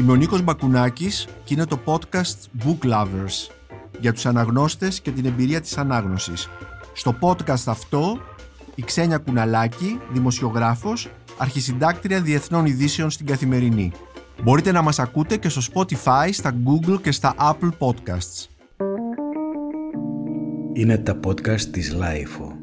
Είμαι ο Νίκος Μπακουνάκης και είναι το podcast Book Lovers για τους αναγνώστες και την εμπειρία της ανάγνωσης. Στο podcast αυτό η Ξένια Κουναλάκη, δημοσιογράφος, αρχισυντάκτρια διεθνών ειδήσεων στην Καθημερινή. Μπορείτε να μας ακούτε και στο Spotify, στα Google και στα Apple Podcasts. Είναι τα podcast της Lifeo.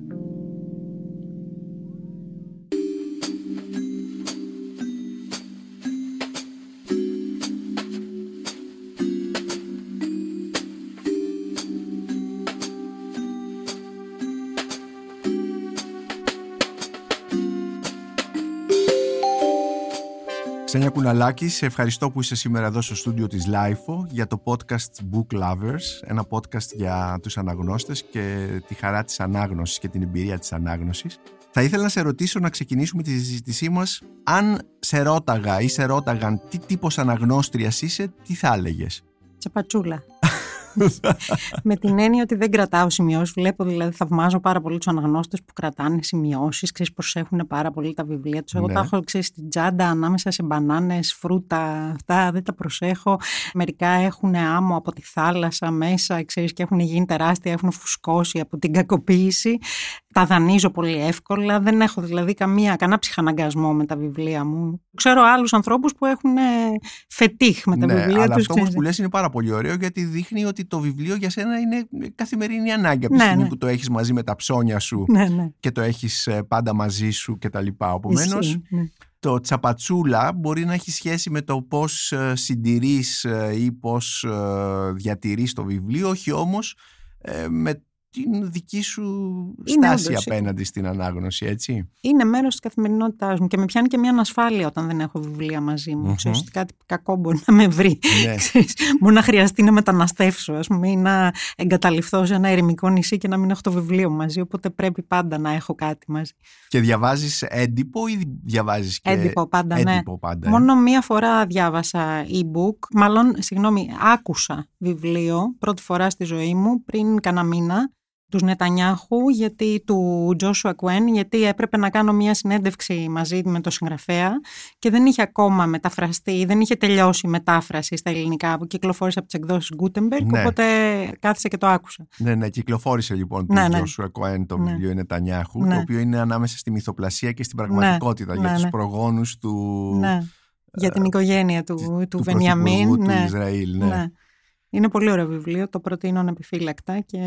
Ξένια Κουναλάκη, σε ευχαριστώ που είσαι σήμερα εδώ στο στούντιο της LIFO για το podcast Book Lovers, ένα podcast για τους αναγνώστες και τη χαρά της ανάγνωσης και την εμπειρία της ανάγνωσης. Θα ήθελα να σε ρωτήσω να ξεκινήσουμε τη συζήτησή μας αν σε ρώταγα ή σε ρώταγαν τι τύπος αναγνώστριας είσαι, τι θα έλεγες; Τσαπατσούλα. Με την έννοια ότι δεν κρατάω σημειώσεις. Βλέπω δηλαδή, θαυμάζω πάρα πολύ τους αναγνώστες που κρατάνε σημειώσεις. Ξέρεις, προσέχουν πάρα πολύ τα βιβλία τους. Εγώ ναι. τα έχω ξέρεις στην τσάντα ανάμεσα σε μπανάνες, φρούτα. Αυτά δεν τα προσέχω. Μερικά έχουν άμμο από τη θάλασσα μέσα, ξέρεις, και έχουν γίνει τεράστια, έχουν φουσκώσει από την κακοποίηση. Τα δανείζω πολύ εύκολα. Δεν έχω δηλαδή καμία, κανένα ψυχαναγκασμό με τα βιβλία μου. Ξέρω άλλους ανθρώπους που έχουν φετίχ με τα ναι, βιβλία τους. Αλλά αυτό που λες είναι πάρα πολύ ωραίο γιατί δείχνει ότι το βιβλίο για σένα είναι καθημερινή ανάγκη από τη Ναι, στιγμή ναι. που το έχεις μαζί με τα ψώνια σου Ναι, ναι. και το έχεις ε, πάντα μαζί σου και τα λοιπά. Επομένως, Ισχύει, ναι. το τσαπατσούλα μπορεί να έχει σχέση με το πώς ε, συντηρείς ε, ή πώς ε, διατηρείς το βιβλίο, όχι όμως ε, με την δική σου Είναι στάση όντως. απέναντι στην ανάγνωση, έτσι; Είναι μέρος της καθημερινότητάς μου και με πιάνει και μια ανασφάλεια όταν δεν έχω βιβλία μαζί μου. Μμμ. Ξέρεις ότι κάτι κακό μπορεί να με βρει. Ναι. Ξέρεις, μπορεί να χρειαστεί να μεταναστεύσω, ας πούμε, ή να εγκαταλειφθώ σε ένα ερημικό νησί και να μην έχω το βιβλίο μου μαζί. Οπότε πρέπει πάντα να έχω κάτι μαζί. Και διαβάζεις έντυπο ή διαβάζεις και... Έντυπο πάντα, ναι. Έντυπο πάντα, ε; Μόνο μία φορά διάβασα e-book, μάλλον, συγγνώμη, άκουσα βιβλίο πρώτη φορά στη ζωή μου πριν κάνα μήνα τους Νετανιάχου, γιατί, του Τζόσουα Κουέν, γιατί έπρεπε να κάνω μία συνέντευξη μαζί με το συγγραφέα και δεν είχε ακόμα μεταφραστεί, δεν είχε τελειώσει η μετάφραση στα ελληνικά που κυκλοφόρησε από τις εκδόσεις Gutenberg, Ναι. οπότε κάθισα και το άκουσα. Ναι, ναι, κυκλοφόρησε λοιπόν Ναι, του ναι. Joshua Cohen το Ναι. βιβλίο Νετανιάχου, Ναι. το οποίο είναι ανάμεσα στη μυθοπλασία και στην πραγματικότητα Ναι, για ναι, τους ναι. προγόνους του, ναι. Για την οικογένεια του, του, του Βενιαμίν. Πρωθυπουργού ναι. του Ισραήλ. Ναι. Είναι πολύ ωραίο βιβλίο, το προτείνω ανεπιφύλακτα και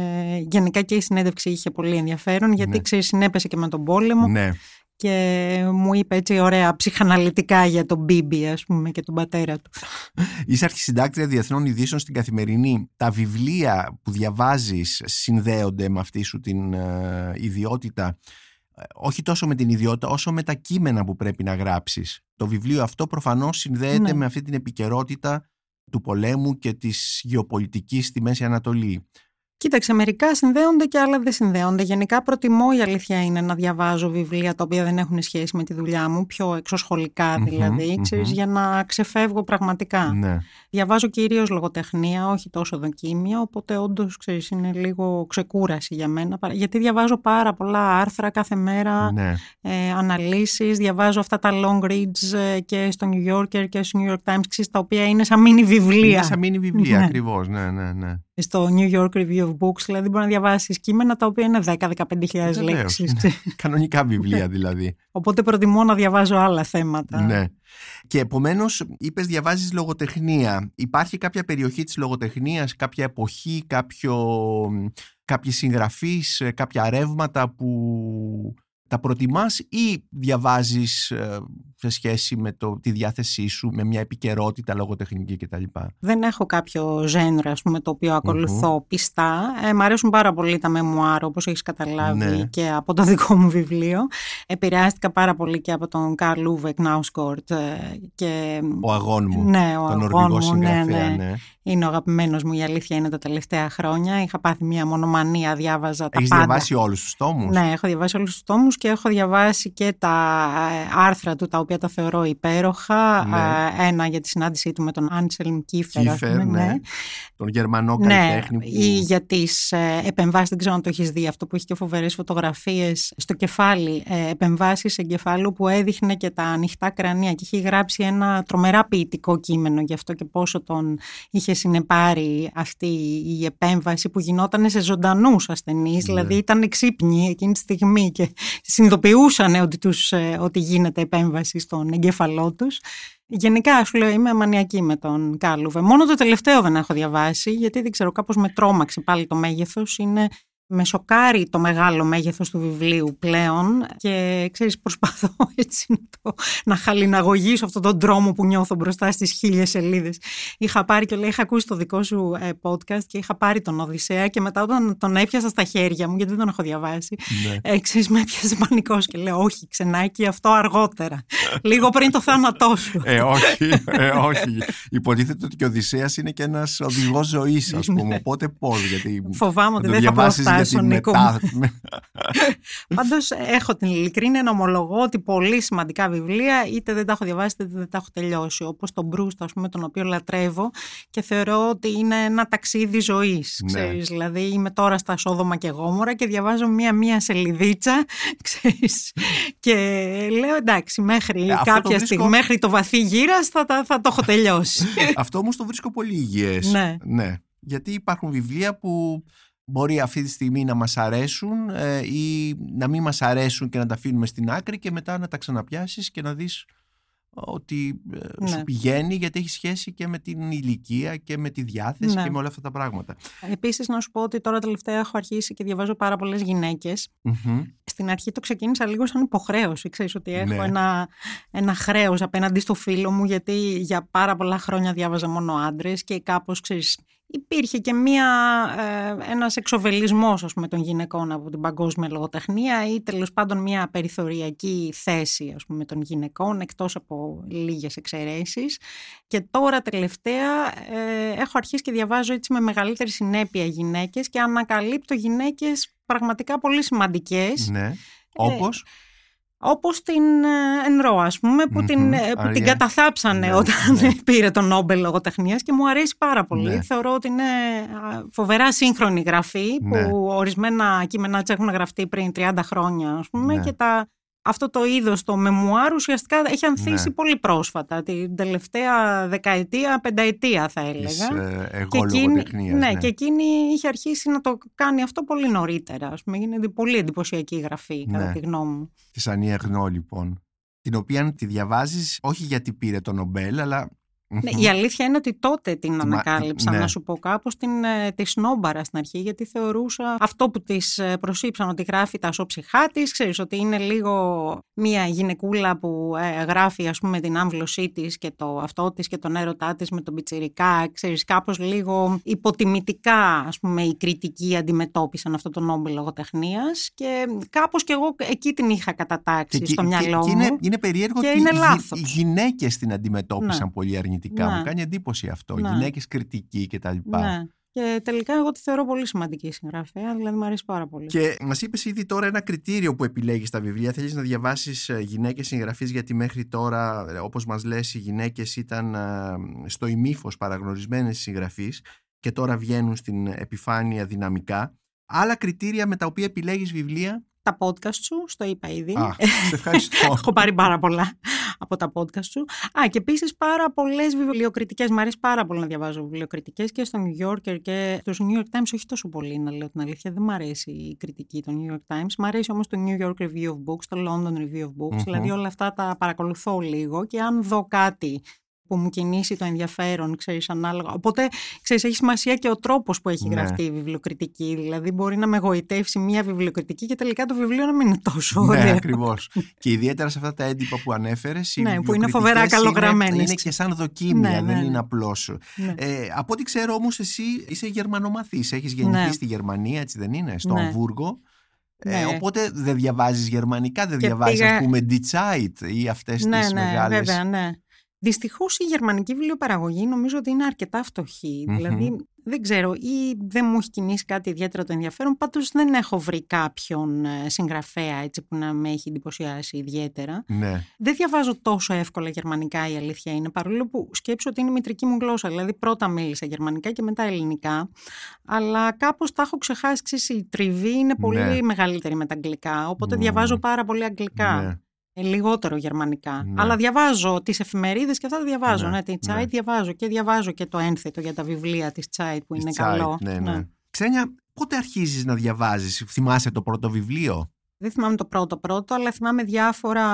γενικά και η συνέντευξη είχε πολύ ενδιαφέρον γιατί Ναι. ξέρεις συνέπεσε και με τον πόλεμο ναι. και μου είπε έτσι ωραία ψυχαναλυτικά για τον Μπίμπι ας πούμε και τον πατέρα του. Είσαι αρχισυντάκτρια διεθνών ειδήσεων στην Καθημερινή. Τα βιβλία που διαβάζεις συνδέονται με αυτή σου την ε, ιδιότητα, ε, όχι τόσο με την ιδιότητα, όσο με τα κείμενα που πρέπει να γράψεις. Το βιβλίο αυτό προφανώς συνδέεται Ναι. με αυτή την επικαιρότητα του πολέμου και της γεωπολιτικής στη Μέση Ανατολή. Κοίταξε, μερικά συνδέονται και άλλα δεν συνδέονται. Γενικά προτιμώ η αλήθεια είναι να διαβάζω βιβλία τα οποία δεν έχουν σχέση με τη δουλειά μου, πιο εξωσχολικά Μμμ, δηλαδή, μμμ. ξέρεις, για να ξεφεύγω πραγματικά. Ναι. Διαβάζω κυρίως λογοτεχνία, όχι τόσο δοκίμια, οπότε όντως είναι λίγο ξεκούραση για μένα. παρα- Γιατί διαβάζω πάρα πολλά άρθρα κάθε μέρα, ναι. ε, αναλύσεις, διαβάζω αυτά τα long reads ε, και στο New Yorker και στο New York Times, ξέρεις, τα οποία είναι σαν μίνι βιβλία. Είναι σαν μίνι βιβλία, Ναι. ακριβώς. Ναι, ναι, ναι. Στο New York Review of Books, δηλαδή μπορεί να διαβάσεις κείμενα τα οποία είναι 10-15 Βεβαίως, λέξεις. ναι. Κανονικά βιβλία δηλαδή. Οπότε προτιμώ να διαβάζω άλλα θέματα. Ναι. Και επομένως, είπες, διαβάζεις λογοτεχνία. Υπάρχει κάποια περιοχή της λογοτεχνίας, κάποια εποχή, κάποιο, κάποιοι συγγραφείς, ε, κάποια ρεύματα που τα προτιμάς ή διαβάζεις ε, σε σχέση με το, τη διάθεσή σου, με μια επικαιρότητα λογοτεχνική κτλ. Δεν έχω κάποιο ζένρο, ας πούμε, το οποίο ακολουθώ πιστά. Ε, μ' αρέσουν πάρα πολύ τα μεμουάρ, όπως έχεις καταλάβει Ναι. και από το δικό μου βιβλίο. Επηρεάστηκα πάρα πολύ και από τον Καρλ Ούβε Κνάουσγκορντ και... Ο αγών μου, Ναι, ο τον αγών Νορβηγό μου, ναι, συγγραφέα, ναι. ναι. Είναι ο αγαπημένος μου, η αλήθεια είναι τα τελευταία χρόνια. Είχα πάθει μια μονομανία, διάβαζα τα Έχεις πάντα. διαβάσει όλους τους τόμους; Ναι, έχω διαβάσει όλους τους τόμους και έχω διαβάσει και τα ε, άρθρα του τα οποία τα θεωρώ υπέροχα. Ναι. Ένα για τη συνάντησή του με τον Άντσελμ Κίφερ. Κίφερ, ναι. ναι. Τον Γερμανό ναι, καλλιτέχνη. Ναι, που... ή για τις ε, επεμβάσεις, δεν ξέρω αν το έχεις δει αυτό που έχει και φοβερές φωτογραφίες στο κεφάλι. Ε, επεμβάσεις εγκεφάλου που έδειχνε και τα ανοιχτά κρανία και είχε γράψει ένα τρομερά ποιητικό κείμενο γι' αυτό και πόσο τον είχε συνεπάρει αυτή η επέμβαση που γινόταν σε ζωντανούς ασθενείς. Ναι. Δηλαδή ήταν ξύπνοι εκείνη τη στιγμή και συνειδητοποιούσαν ότι, τους, ε, ότι γίνεται επέμβαση στον εγκέφαλό τους. Γενικά, σου λέω, είμαι μανιακή με τον Κάλουβε. Μόνο το τελευταίο δεν έχω διαβάσει, γιατί δεν ξέρω, κάπως με τρόμαξε πάλι το μέγεθος. Είναι με σοκάρει το μεγάλο μέγεθος του βιβλίου πλέον και ξέρεις προσπαθώ έτσι να, το, να χαλιναγωγήσω αυτόν τον τρόμο που νιώθω μπροστά στις χίλιες σελίδες. Είχα πάρει και λέει, είχα ακούσει το δικό σου ε, podcast και είχα πάρει τον Οδυσσέα και μετά όταν τον έπιασα στα χέρια μου γιατί δεν τον έχω διαβάσει ναι. ε, ξέρεις με έπιασε πανικός και λέω όχι ξενάκι αυτό αργότερα λίγο πριν το θάνατό σου. Ε όχι, ε, όχι. Υποτίθεται ότι και ο Οδυσσέας είναι και ένας οδηγός ζωής ας πούμε ναι. οπότε πώς γιατί Φοβάμαι ότι δεν θα διαβάσω, Νίκο Πάντως έχω την ειλικρίνεια να ομολογώ ότι πολύ σημαντικά βιβλία είτε δεν τα έχω διαβάσει είτε δεν τα έχω τελειώσει. Όπως τον Μπρούστο, ας πούμε, τον οποίο λατρεύω και θεωρώ ότι είναι ένα ταξίδι ζωής. Ναι. Δηλαδή, είμαι τώρα στα Σόδομα και Γόμορα και διαβάζω μία-μία σελιδίτσα. Ξέρεις, και λέω εντάξει, μέχρι ε, κάποια στιγμή, μέχρι το βαθύ γύρας θα, θα, θα, το έχω τελειώσει. αυτό όμως το βρίσκω πολύ υγιές. Ναι. ναι. Γιατί υπάρχουν βιβλία που μπορεί αυτή τη στιγμή να μας αρέσουν ε, ή να μην μας αρέσουν και να τα αφήνουμε στην άκρη και μετά να τα ξαναπιάσεις και να δεις ότι ε, σου ναι. πηγαίνει γιατί έχει σχέση και με την ηλικία και με τη διάθεση ναι. και με όλα αυτά τα πράγματα. Επίσης να σου πω ότι τώρα τελευταία έχω αρχίσει και διαβάζω πάρα πολλές Στην αρχή το ξεκίνησα λίγο σαν υποχρέωση. Ξέρεις ότι έχω ναι. ένα, ένα χρέος απέναντι στο φίλο μου γιατί για πάρα πολλά χρόνια διάβαζα μόνο άντρες και κάπως ξέρεις υπήρχε και μία, ε, ένας εξοβελισμός ας πούμε, των γυναικών από την παγκόσμια λογοτεχνία ή τέλος πάντων μία περιθωριακή θέση ας πούμε, των γυναικών εκτός από λίγες εξαιρέσεις και τώρα τελευταία ε, έχω αρχίσει και διαβάζω έτσι με μεγαλύτερη συνέπεια γυναίκες και ανακαλύπτω γυναίκες πραγματικά πολύ σημαντικές. Ναι, όπως... Όπως την ε, Ενρό, ας πούμε, που, την, ε, που την καταθάψανε ναι, όταν ναι. πήρε τον Νόμπελ λογοτεχνίας και μου αρέσει πάρα πολύ. Ναι. Θεωρώ ότι είναι φοβερά σύγχρονη γραφή που ορισμένα κείμενά της έχουν γραφτεί πριν 30 χρόνια, ας πούμε, και τα αυτό το είδος το μεμουάρ ουσιαστικά έχει ανθίσει ναι. πολύ πρόσφατα, την τελευταία δεκαετία, πενταετία θα έλεγα. Της, ε, και εκείνη, ναι, ναι, και εκείνη είχε αρχίσει να το κάνει αυτό πολύ νωρίτερα. Ας πούμε, είναι πολύ εντυπωσιακή η γραφή, κατά ναι. τη γνώμη μου. Της Ανία Γνώ, λοιπόν. Την οποία τη διαβάζεις όχι γιατί πήρε το Νομπέλ, αλλά ναι, η αλήθεια είναι ότι τότε την ανακάλυψα, ναι. να σου πω κάπως, την, ε, τη σνόμπαρα στην αρχή, γιατί θεωρούσα αυτό που της ε, προσήψαν ότι γράφει τα σώψυχά της, ξέρεις ότι είναι λίγο μια γυναικούλα που ε, γράφει ας πούμε την άμβλωσή της και το αυτό της και τον έρωτά της με τον πιτσιρικά, ξέρεις κάπως λίγο υποτιμητικά ας πούμε οι κριτικοί αντιμετώπισαν αυτό το νόμπελ λογοτεχνίας και κάπως και εγώ εκεί την είχα κατατάξει στο μυαλό μου. Και είναι, είναι περίεργο ότι οι γυναίκες την αντιμετώπισαν ναι. πολύ αρνητικά ναι. Μου κάνει εντύπωση αυτό. Ναι. Γυναίκες κριτικοί κτλ. Ναι. Και τελικά εγώ τη θεωρώ πολύ σημαντική συγγραφέα, δηλαδή μου αρέσει πάρα πολύ. Και μας είπες ήδη τώρα ένα κριτήριο που επιλέγεις στα βιβλία. Θέλεις να διαβάσεις ε, γυναίκες συγγραφείς, γιατί μέχρι τώρα, ε, όπως μας λες, οι γυναίκες ήταν ε, στο ημίφος παραγνωρισμένες συγγραφείς και τώρα βγαίνουν στην επιφάνεια δυναμικά. Άλλα κριτήρια με τα οποία επιλέγεις βιβλία; Τα podcast σου, στο είπα ήδη. Α, σε ευχαριστώ. Έχω πάρει πάρα πολλά από τα podcast σου. Α, και επίσης πάρα πολλές βιβλιοκριτικές. Μ' αρέσει πάρα πολύ να διαβάζω βιβλιοκριτικές και στο New Yorker και στο New York Times, όχι τόσο πολύ να λέω την αλήθεια. Δεν μ' αρέσει η κριτική των New York Times. Μ' αρέσει όμως το New York Review of Books, το London Review of Books. Δηλαδή όλα αυτά τα παρακολουθώ λίγο και αν δω κάτι που μου κινήσει το ενδιαφέρον, ξέρεις, ανάλογα. Οπότε, ξέρεις, έχει σημασία και ο τρόπος που έχει ναι. γραφτεί η βιβλιοκριτική. Δηλαδή, μπορεί να με εγωιτεύσει μια βιβλιοκριτική και τελικά το βιβλίο να μην είναι τόσο ωραίο. Ναι, ακριβώς. και ιδιαίτερα σε αυτά τα έντυπα που ανέφερες, ναι, που είναι φοβερά καλογραμμένες. Είναι, είναι και σαν δοκίμια, ναι, ναι, δεν είναι απλώς. Ναι. Ε, από ό,τι ξέρω όμως εσύ είσαι γερμανομαθής. Έχεις γεννηθεί ναι. στη Γερμανία, έτσι δεν είναι, στο Αμβούργο. Ε, οπότε δεν διαβάζεις γερμανικά, δεν διαβάζεις πήγα... ας πούμε Die Zeit ή αυτές ναι, τις ναι, μεγάλες... Βέβαια, ναι. Δυστυχώς η γερμανική βιβλιοπαραγωγή νομίζω ότι είναι αρκετά Δηλαδή δεν ξέρω, ή δεν μου έχει κινήσει κάτι ιδιαίτερα το ενδιαφέρον. Πάντως δεν έχω βρει κάποιον ε, συγγραφέα έτσι που να με έχει εντυπωσιάσει ιδιαίτερα. Ναι. Δεν διαβάζω τόσο εύκολα γερμανικά η αλήθεια είναι, παρόλο που σκέψω ότι είναι η μητρική μου γλώσσα. Δηλαδή πρώτα μίλησα γερμανικά και μετά ελληνικά. Αλλά κάπως τα έχω ξεχάσει, ξέρεις, η τριβή είναι πολύ Ναι. μεγαλύτερη με τα αγγλικά. Οπότε Μμμ. διαβάζω πάρα πολύ αγγλικά. Ναι. Ε, λιγότερο γερμανικά. Ναι. Αλλά διαβάζω τις εφημερίδες και αυτά τα διαβάζω. Ναι, Ναι, τη Zeit ναι. διαβάζω και διαβάζω και το ένθετο για τα βιβλία της Zeit που Της είναι Zeit, καλό. Ναι, ναι. Ξένια, πότε αρχίζεις να διαβάζεις, θυμάσαι το πρώτο βιβλίο; Δεν θυμάμαι το πρώτο πρώτο, αλλά θυμάμαι διάφορα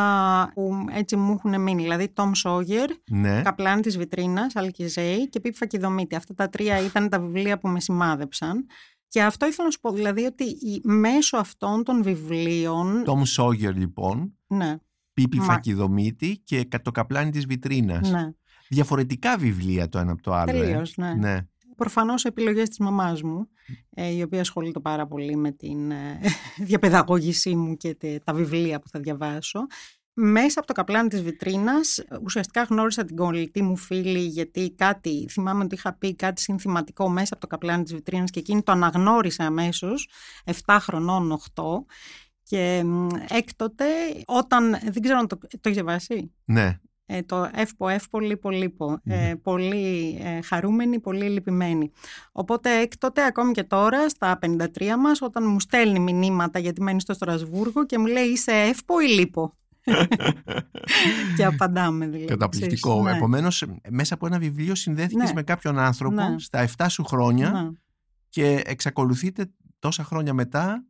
που έτσι μου έχουν μείνει. Δηλαδή Tom Sawyer, Ναι. Καπλάν της Βιτρίνας, Αλκιζέη και Πίπη Φακιδομήτη. Αυτά τα τρία ήταν τα βιβλία που με σημάδεψαν. Και αυτό ήθελα να σου πω, δηλαδή ότι η- μέσω αυτών των βιβλίων... Τόμ Σόγερ λοιπόν, Ναι, Πίπη Μα- Φακιδομήτη και κα- το καπλάνι της βιτρίνας. ναι, Διαφορετικά βιβλία το ένα από το άλλο. ε. τελείως, ναι. ναι. Προφανώς επιλογές της μαμάς μου, ε, η οποία ασχολείται πάρα πολύ με την ε, διαπαιδαγώγησή μου και τε- τα βιβλία που θα διαβάσω. Μέσα από το καπλάνι της βιτρίνας ουσιαστικά γνώρισα την κολλητή μου φίλη γιατί κάτι, θυμάμαι ότι είχα πει κάτι συνθηματικό μέσα από το καπλάνι της βιτρίνας και εκείνη το αναγνώρισε αμέσως, 7 χρονών, 8 και μ, έκτοτε όταν, δεν ξέρω αν το, το έχεις διαβάσει, ναι. ε, το εύπο εύπο λίπο λίπο. Ε, Ναι. πολύ ε, χαρούμενη, πολύ λυπημένη. Οπότε έκτοτε ακόμη και τώρα στα 53 μας όταν μου στέλνει μηνύματα γιατί μένει στο Στρασβούργο και μου λέει είσαι εύπο ή λίπο. και απαντάμε δηλαδή. Καταπληκτικό. ξέρεις, ναι. Επομένως, μέσα από ένα βιβλίο συνδέθηκες Ναι. με κάποιον άνθρωπο Ναι. στα 7 σου χρόνια Ναι. και εξακολουθείτε τόσα χρόνια μετά.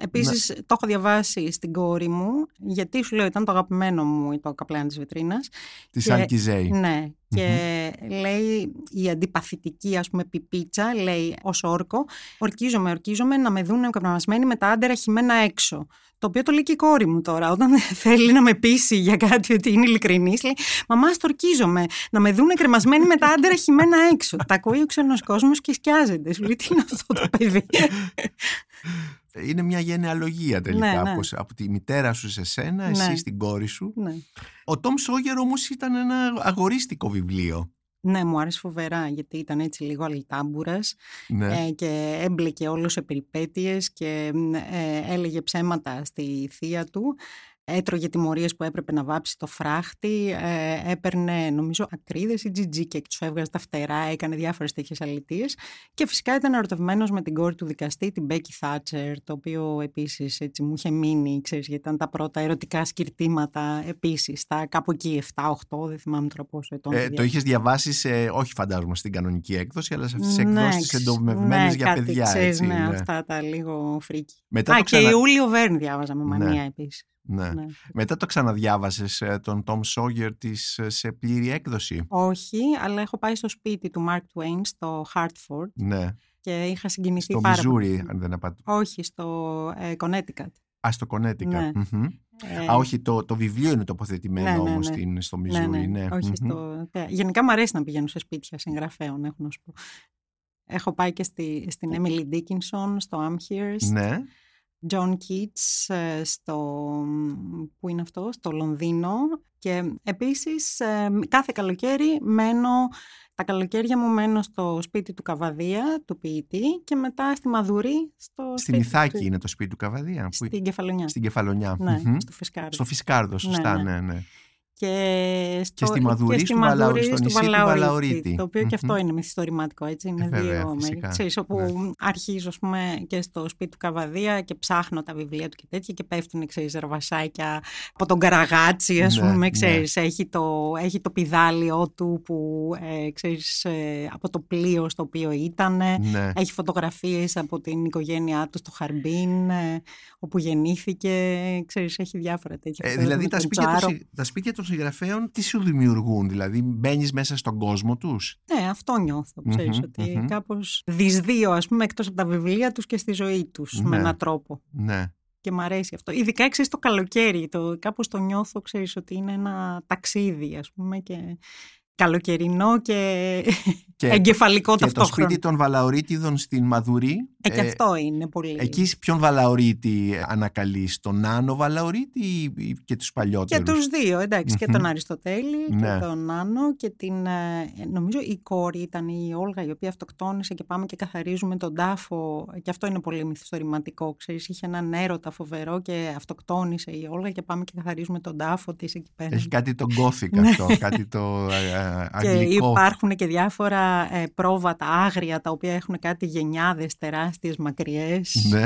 Επίσης το έχω διαβάσει στην κόρη μου γιατί σου λέω ήταν το αγαπημένο μου το καπλάνι της βιτρίνας Της Και- Αλκιζέη. Ναι, και λέει η αντιπαθητική ας πούμε πιπίτσα, λέει ως όρκο, ορκίζομαι, ορκίζομαι να με δουν καπναμασμένη με τα άντερα χυμένα έξω. Το οποίο το λέει και η κόρη μου τώρα. Όταν θέλει να με πείσει για κάτι ότι είναι ειλικρινής, λέει Μαμά, στο ορκίζομαι να με δουν κρεμασμένη με τα άντερα χυμένα έξω. τα ακούει ο ξένος κόσμος και σκιάζεται. Σου λέει Τι είναι αυτό το παιδί; Είναι μια γενεαλογία τελικά. Ναι, ναι. πως από τη μητέρα σου σε σένα, εσύ Ναι. στην κόρη σου. ναι. Ο Τόμ Σόγερ όμως ήταν ένα αγορίστικο βιβλίο. ναι, μου άρεσε φοβερά γιατί ήταν έτσι λίγο αλυτάμπουρας Ναι. ε, και έμπλεκε όλος σε περιπέτειες και μ, ε, έλεγε ψέματα στη θεία του. Έτρωγε τιμωρίες που έπρεπε να βάψει το φράχτη, ε, έπαιρνε νομίζω ακρίδες ή τζιτζίκια και τους έβγαζε τα φτερά, έκανε διάφορες τέτοιες αλητίες και φυσικά ήταν ερωτευμένος με την κόρη του δικαστή, την Μπέκι Θάτσερ, το οποίο επίσης έτσι μου είχε μείνει, ξέρεις, γιατί ήταν τα πρώτα ερωτικά σκυρτήματα επίσης, τα κάπου εκεί 7-8, δεν θυμάμαι τώρα πόσο ετών. Ε, το το διάβασα. είχες διαβάσει σε, όχι φαντάζομαι στην κανονική έκδοση, αλλά σε αυτές τις Ναι, εκδόσεις ξ- εντομευμένες ναι, για κάτι, παιδιά. ξέρεις, έτσι, ναι, ναι. αυτά τα λίγο φρίκι. Μετά, Α, το και ξανα... Ιούλιο Βέρν διάβαζα με Ναι. μανία επίσης. Ναι. Ναι. Μετά το ξαναδιάβασες ε, τον Τόμ Σόγερ της ε, σε πλήρη έκδοση; Όχι, αλλά έχω πάει στο σπίτι του Mark Twain στο Hartford Ναι. και είχα συγκινηθεί Στο πάρα Μιζούρι, πολύ. αν δεν απατώ. Όχι, στο ε, Connecticut. Α, στο Connecticut. Ναι. Μμμ. Ε, Α, όχι, το, το βιβλίο είναι τοποθετημένο Ναι, ναι, όμως ναι. στην- στο ναι, Μιζούρι. ναι, Ναι, όχι Μμμ. στο... ε, Γενικά μου αρέσει να πηγαίνω σε σπίτια συγγραφέων, έχω να σου πω. Έχω πάει και στη, στην Emily Dickinson, στο Amherst, Ναι. John Keats ε, στο, που είναι αυτό, στο Λονδίνο και επίσης ε, κάθε καλοκαίρι μένω, τα καλοκαίρια μου μένω στο σπίτι του Καβαδία, του ποιητή και μετά στη Μαδουρή, στο Στην σπίτι Ιθάκη του, είναι το σπίτι του Καβαδία. που- στην Κεφαλονιά. Στην Κεφαλονιά. Ναι, Μμμ. στο Φισκάρι. Στο Φισκάρδο, σωστά, Ναι, ναι, ναι. Ναι. Και, στο, στη Μαδουρή, και στη στο Βαλα- Μαδουρή, στο στο νησί του Βαλαωρίτη, Βαλαωρίτη. Το οποίο και αυτό Μμμ. είναι μυθιστορηματικό, έτσι. Είναι Ε, βέβαια, δύο μέρη. φυσικά. Ξέρεις, όπου Ναι. αρχίζω, ας πούμε, και στο σπίτι του Καβαδία και ψάχνω τα βιβλία του και τέτοια και πέφτουν, ξέρεις, ραβασάκια από τον Καραγάτσι, ας Ναι, πούμε, ναι. ξέρεις. Έχει, το, έχει το πιδάλιο του που, ε, ξέρεις, ε, από το πλοίο στο οποίο ήταν. Ναι. Έχει φωτογραφίες από την οικογένειά του στο Χαρμπίν, ε, όπου γεννήθηκε. Ξέρεις, έχει διάφορα τέτοια. Ε, φωτογραφίες δηλαδή με τα τον σπίτια, των, Τζάρο. συ- τα σπίτια των συγγραφέων τι σου δημιουργούν, δηλαδή μπαίνεις μέσα στον κόσμο τους; Ναι, αυτό νιώθω. Ξέρεις, Μμμ, ότι μμμ. κάπως δυσδύο, ας πούμε, εκτός από τα βιβλία τους και στη ζωή τους, με Ναι. έναν τρόπο. Ναι. Και μ' αρέσει αυτό. Ειδικά, ξέρεις, το καλοκαίρι, το, κάπως το νιώθω, ξέρεις, ότι είναι ένα ταξίδι, ας πούμε, και καλοκαιρινό και, και εγκεφαλικό και ταυτόχρονα. Και το σπίτι των Βαλαωρίτιδων στην Μαδουρή. Ε, και αυτό είναι πολύ. Εκεί ποιον Βαλαωρίτη ανακαλείς, τον Νάνο Βαλαωρίτη ή και τους παλιότερους; Και τους δύο, εντάξει, και τον Αριστοτέλη και ναι. τον Νάνο και την, ε, νομίζω η κόρη ήταν η Όλγα η οποία αυτοκτόνησε και πάμε και καθαρίζουμε τον τάφο και αυτό είναι πολύ μυθιστορηματικό, ξέρεις, είχε έναν έρωτα φοβερό και αυτοκτόνησε η Όλγα και πάμε και καθαρίζουμε τον τάφο της εκεί πέρα. Έχει κάτι το gothic αυτό, κάτι το αγγλικό. Και υπάρχουν και διάφορα ε, πρόβατα άγρια τα οποία έχουν κάτι γενιάδες τεράστιες μακριές. Ναι.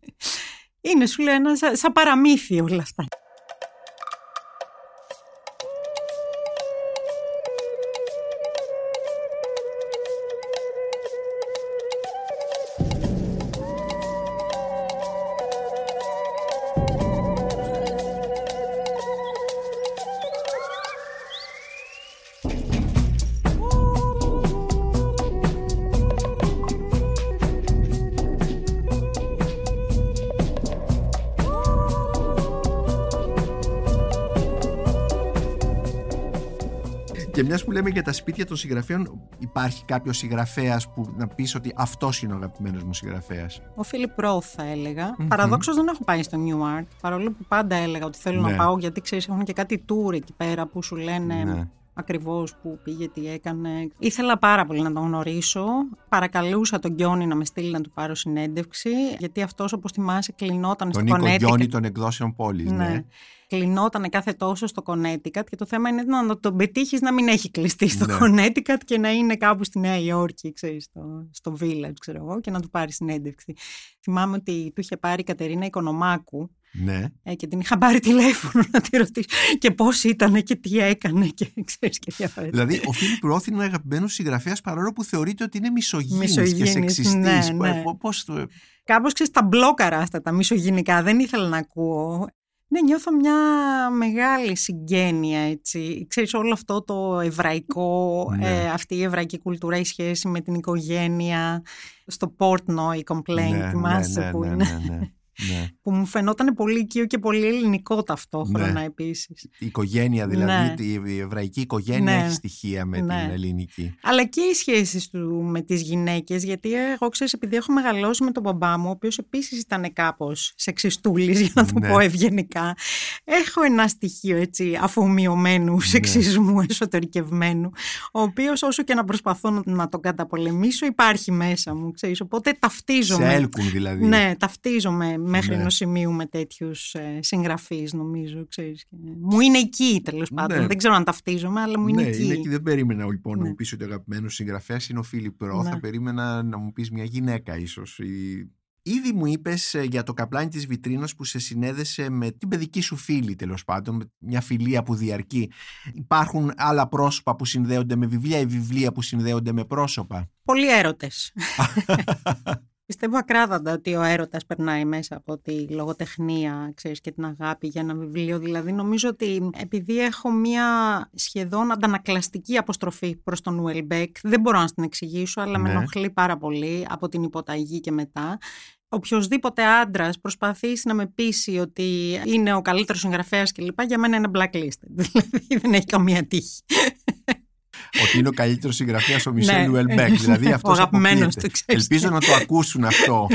Είναι σου λέει ένα σαν παραμύθι όλα αυτά. Λέμε για τα σπίτια των συγγραφέων, υπάρχει κάποιος συγγραφέας που να πεις ότι αυτός είναι ο αγαπημένος μου συγγραφέας; Ο Φίλιπ Ρόθ, θα έλεγα. Mm-hmm. Παραδόξως δεν έχω πάει στο New Art. Παρόλο που πάντα έλεγα ότι θέλω ναι. να πάω, γιατί ξέρεις, έχουν και κάτι tour εκεί πέρα που σου λένε. Ναι. Ακριβώς που πήγε, τι έκανε. Ήθελα πάρα πολύ να τον γνωρίσω. Παρακαλούσα τον Γκιόνι να με στείλει να του πάρω συνέντευξη, γιατί αυτός, όπως θυμάσαι, κλεινόταν τον στο Νίκο Γκιόνι των εκδόσεων πόλης. Ναι. ναι κλεινόταν κάθε τόσο στο Connecticut και το θέμα είναι να τον πετύχεις να μην έχει κλειστεί στο ναι. Connecticut και να είναι κάπου στη Νέα Υόρκη, ξέρεις, στο, στο Village, ξέρω εγώ, και να του πάρει συνέντευξη. Θυμάμαι ότι του είχε πάρει η Κατερίνα Οικονομάκου ναι. Ε, και την είχα πάρει τηλέφωνο να τη ρωτήσω και πώς ήταν και τι έκανε και ξέρεις και διάφορα. Δηλαδή, ο Φίλιπ Ρόθ είναι ο αγαπημένος συγγραφέας παρόλο που θεωρείται ότι είναι μισογίνης και σεξιστής. Ναι, ναι. Πώς το... Κάπως ξέρεις τα μπλόκαρα αυτά τα μισογενικά. Δεν ήθελα να ακούω. Ναι, νιώθω μια μεγάλη συγγένεια, έτσι. Ξέρεις, όλο αυτό το εβραϊκό, Ναι. ε, αυτή η εβραϊκή κουλτούρα, η σχέση με την οικογένεια, στο Portnoy complaint, Ναι, θυμάσαι ναι, που ναι, είναι. Ναι, ναι, ναι. που μου φαινόταν πολύ οικείο και πολύ ελληνικό ταυτόχρονα Ναι. επίσης. Η οικογένεια δηλαδή, Ναι. η εβραϊκή οικογένεια Ναι. έχει στοιχεία με Ναι. την ελληνική. Αλλά και οι σχέσεις του με τις γυναίκες, γιατί εγώ ξέρεις, επειδή έχω μεγαλώσει με τον μπαμπά μου, ο οποίος επίσης ήταν κάπως σεξιστούλης, για να το Ναι. πω ευγενικά, έχω ένα στοιχείο έτσι αφομοιωμένου Ναι. σεξισμού εσωτερικευμένου, ο οποίος όσο και να προσπαθώ να- να τον καταπολεμήσω υπάρχει μέσα μου, ξέρεις, οπότε Σε ταυτίζομαι. έλκουν δηλαδή. Ναι, ταυτίζομαι μέχρι Ναι. ενός σημείου με τέτοιους ε, συγγραφείς, νομίζω. Ξέρεις. Και Μου είναι εκεί, τέλος πάντων. Ναι. Δεν ξέρω αν ταυτίζομαι, αλλά μου είναι ναι, εκεί. είναι εκεί. Δεν περίμενα λοιπόν να Ναι. μου πεις ότι ο αγαπημένος συγγραφέας είναι ο Φίλιπ Ρο. Ναι. Θα περίμενα να μου πεις μια γυναίκα, ίσως. Ήδη μου είπες για το καπλάνι της βιτρίνας που σε συνέδεσε με την παιδική σου φίλη, τέλος πάντων, με μια φιλία που διαρκεί. Υπάρχουν άλλα πρόσωπα που συνδέονται με βιβλία ή βιβλία που συνδέονται με πρόσωπα; Πολλοί έρωτες. Πιστεύω ακράδαντα ότι ο έρωτας περνάει μέσα από τη λογοτεχνία ξέρεις, και την αγάπη για ένα βιβλίο. Δηλαδή νομίζω ότι επειδή έχω μια σχεδόν αντανακλαστική αποστροφή προς τον Ουελμπέκ, δεν μπορώ να την εξηγήσω, αλλά με Ναι. ενοχλεί πάρα πολύ από την υποταγή και μετά. Οποιοδήποτε άντρας προσπαθήσει να με πείσει ότι είναι ο καλύτερος συγγραφέας κλπ. Για μένα είναι blacklisted. Δηλαδή δεν έχει καμία τύχη. Ότι είναι ο καλύτερος συγγραφέας ο Μισελ Ναι. Ουελμπέκ. Δηλαδή αυτός Ο αγαπημένος του, ξέρεις. Ελπίζω να το ακούσουν αυτό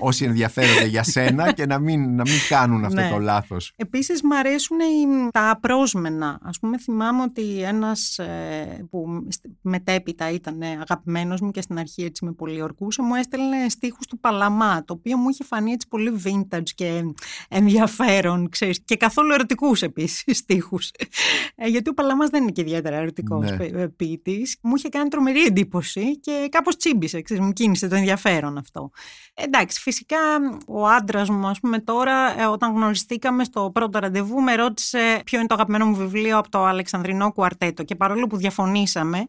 όσοι ενδιαφέρονται για σένα και να μην, να μην κάνουν αυτό Ναι. το λάθος. Επίσης μ' αρέσουν οι- τα απρόσμενα. Ας πούμε θυμάμαι ότι ένας ε, που σ- μετέπειτα ήταν αγαπημένος μου και στην αρχή έτσι με πολιορκούσε μου έστελνε στίχους του Παλαμά το οποίο μου είχε φανεί έτσι πολύ vintage και ενδιαφέρον ξέρεις, και καθόλου ερωτικούς επίσης στίχους. Ε, γιατί ο Παλαμάς δεν είναι και ιδιαίτερα ερωτικός Ναι. Ναι. ποιητής. Μου είχε κάνει τρομερή εντύπωση και κάπως τσίμπησε, ξέρεις, μου κίνησε το ενδιαφέρον αυτό. Εντάξει, φυσικά ο άντρας μου, ας πούμε, τώρα, ε, όταν γνωριστήκαμε στο πρώτο ραντεβού, με ρώτησε ποιο είναι το αγαπημένο μου βιβλίο από το Αλεξανδρινό Κουαρτέτο. Και παρόλο που διαφωνήσαμε,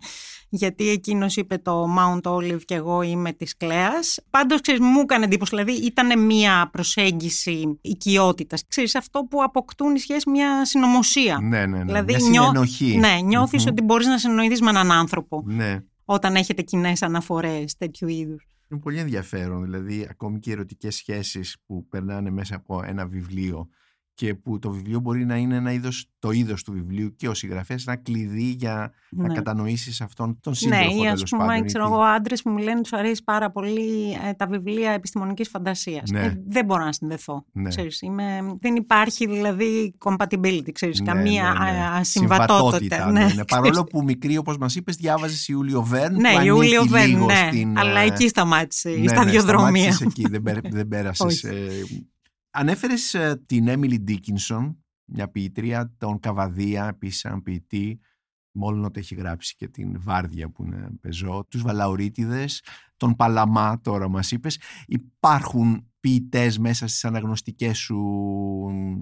γιατί εκείνος είπε το Mount Olive και εγώ είμαι της Κλέας, πάντως μου έκανε εντύπωση. Δηλαδή, ήταν μια προσέγγιση οικειότητας. Ξέρεις, αυτό που αποκτούν οι σχέσεις μια συνωμοσία. Ναι, ναι, ναι. Δηλαδή, Μια νιώ- συνενοχή. Ναι, νιώθεις Μμμ. ότι μπορείς να συνοηθείς με έναν άνθρωπο Ναι. όταν έχετε κοινές αναφορές τέτοιου είδους. Είναι πολύ ενδιαφέρον. Δηλαδή, ακόμη και οι ερωτικές σχέσεις που περνάνε μέσα από ένα βιβλίο και που το βιβλίο μπορεί να είναι ένα είδος, το είδος του βιβλίου και ο συγγραφέας ένα κλειδί για ναι. να κατανοήσεις αυτόν τον σύντροφο Ναι, ή ας πούμε, ξέρω εγώ, άντρες που μου λένε τους αρέσει πάρα πολύ ε, τα βιβλία επιστημονικής φαντασίας. Ναι. Ε, δεν μπορώ να συνδεθώ. Ναι. Ξέρεις, είμαι, δεν υπάρχει δηλαδή compatibility, ξέρεις, ναι, καμία ναι, ναι. ασυμβατότητα. Ναι, ναι, Παρόλο που μικρή, όπως μας είπες, διάβαζες Ιούλιο Βέρν, ναι, που Ιούλιο Βέρν, ναι, στην, αλλά εκεί σταμάτησε η σταδιοδρομία. Ναι, εκεί, δεν, δεν πέρασες Ανέφερες ε, την Έμιλι Ντίκινσον, μια ποιητρία, τον Καβαδία, επίσης έναν ποιητή, μόλον ότι έχει γράψει και την Βάρδια που είναι πεζό, τους Βαλαουρίτιδες, τον Παλαμά τώρα μας είπες. Υπάρχουν ποιητές μέσα στις αναγνωστικές σου,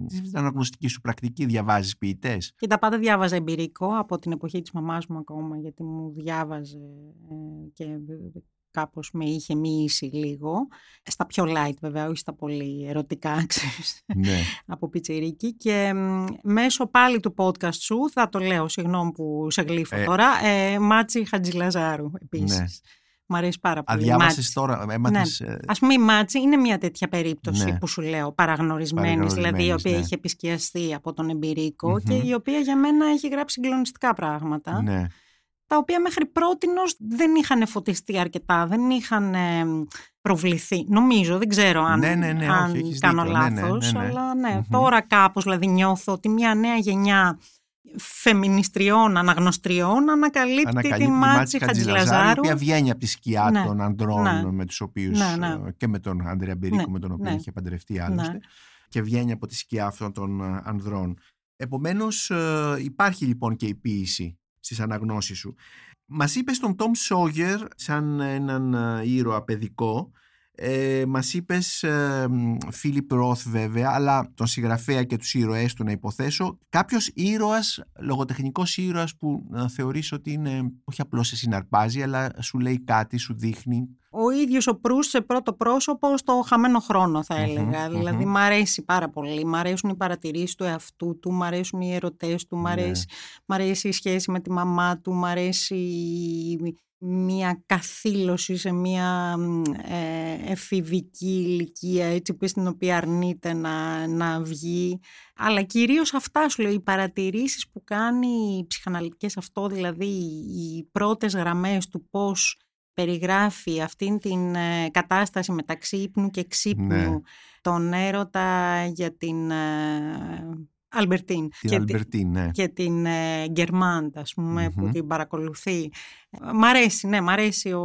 στην αναγνωστική σου πρακτική, διαβάζεις ποιητές; Και τα πάντα διάβαζα Εμπειρίκο από την εποχή της μαμάς μου ακόμα, γιατί μου διάβαζε ε, και κάπως με είχε μυήσει λίγο. Στα πιο light βέβαια, όχι στα πολύ ερωτικά, ξέρεις, ναι. από πιτσιρίκι. Και μέσω πάλι του podcast σου, θα το λέω, συγγνώμη που σε γλύφω ε, τώρα, ε, Μάτση Χατζηλαζάρου επίσης. Ναι. Μ' αρέσει πάρα πολύ. Α διάβασες τώρα, έμαθες... Ναι. Ε, Α πούμε, η Μάτση είναι μια τέτοια περίπτωση ναι. που σου λέω, παραγνωρισμένης, δηλαδή η οποία ναι. έχει επισκιαστεί από τον Εμπειρίκο και η οποία για μένα έχει γράψει συγκλονιστικά πράγματα. Ναι τα οποία μέχρι πρότινος δεν είχαν φωτιστεί αρκετά, δεν είχαν προβληθεί. Νομίζω, δεν ξέρω αν, ναι, ναι, ναι, αν όχι, κάνω δίκιο. λάθος, αλλά ναι, τώρα κάπως δηλαδή νιώθω ότι μια νέα γενιά φεμινιστριών, αναγνωστριών ανακαλύπτει, ανακαλύπτει τη Μάτση Χατζηλαζάρου. Η οποία βγαίνει από τη σκιά ναι, των ανδρών ναι, με τους οποίους ναι, ναι. και με τον Άντρια Μπερίκο με τον οποίο είχε παντρευτεί άλλωστε και βγαίνει από τη σκιά αυτών των ε, ανδρών. Επομένως ε, υπάρχει λοιπόν και η ποίηση στις αναγνώσεις σου. Μας είπες τον Τόμ Σόγερ σαν έναν ε, ήρωα παιδικό ε, μας είπες Φίλιπ Ρόθ βέβαια αλλά τον συγγραφέα και τους ήρωές του να υποθέσω. Κάποιος ήρωας, λογοτεχνικός ήρωας που να θεωρείς ότι είναι όχι απλώς σε συναρπάζει αλλά σου λέει κάτι, σου δείχνει. Ο ίδιος ο Προύς σε πρώτο πρόσωπο στο χαμένο χρόνο θα ελεγα δηλαδή μ' αρέσει πάρα πολύ. Μ' αρέσουν οι παρατηρήσεις του εαυτού του μ' αρέσουν οι ερωτές του μ' ναι. αρέσει, μ αρέσει η σχέση με τη μαμά του μ' αρέσει μια καθήλωση σε μια ε, εφηβική ηλικία έτσι που στην οποία αρνείται να, να βγει αλλά κυρίως αυτά σου λέω οι παρατηρήσεις που κάνει οι ψυχαναλυτικές αυτό δηλαδή οι πρώτες γραμμές του πώς περιγράφει αυτήν την ε, κατάσταση μεταξύ ύπνου και ξύπνου ναι. τον έρωτα για την ε, Αλμπερτίν. Την και, Αλμπερτίν, ναι. και την ε, Γκερμάντ, ας πούμε που την παρακολουθεί. Μ' αρέσει, ναι, μ' αρέσει ο,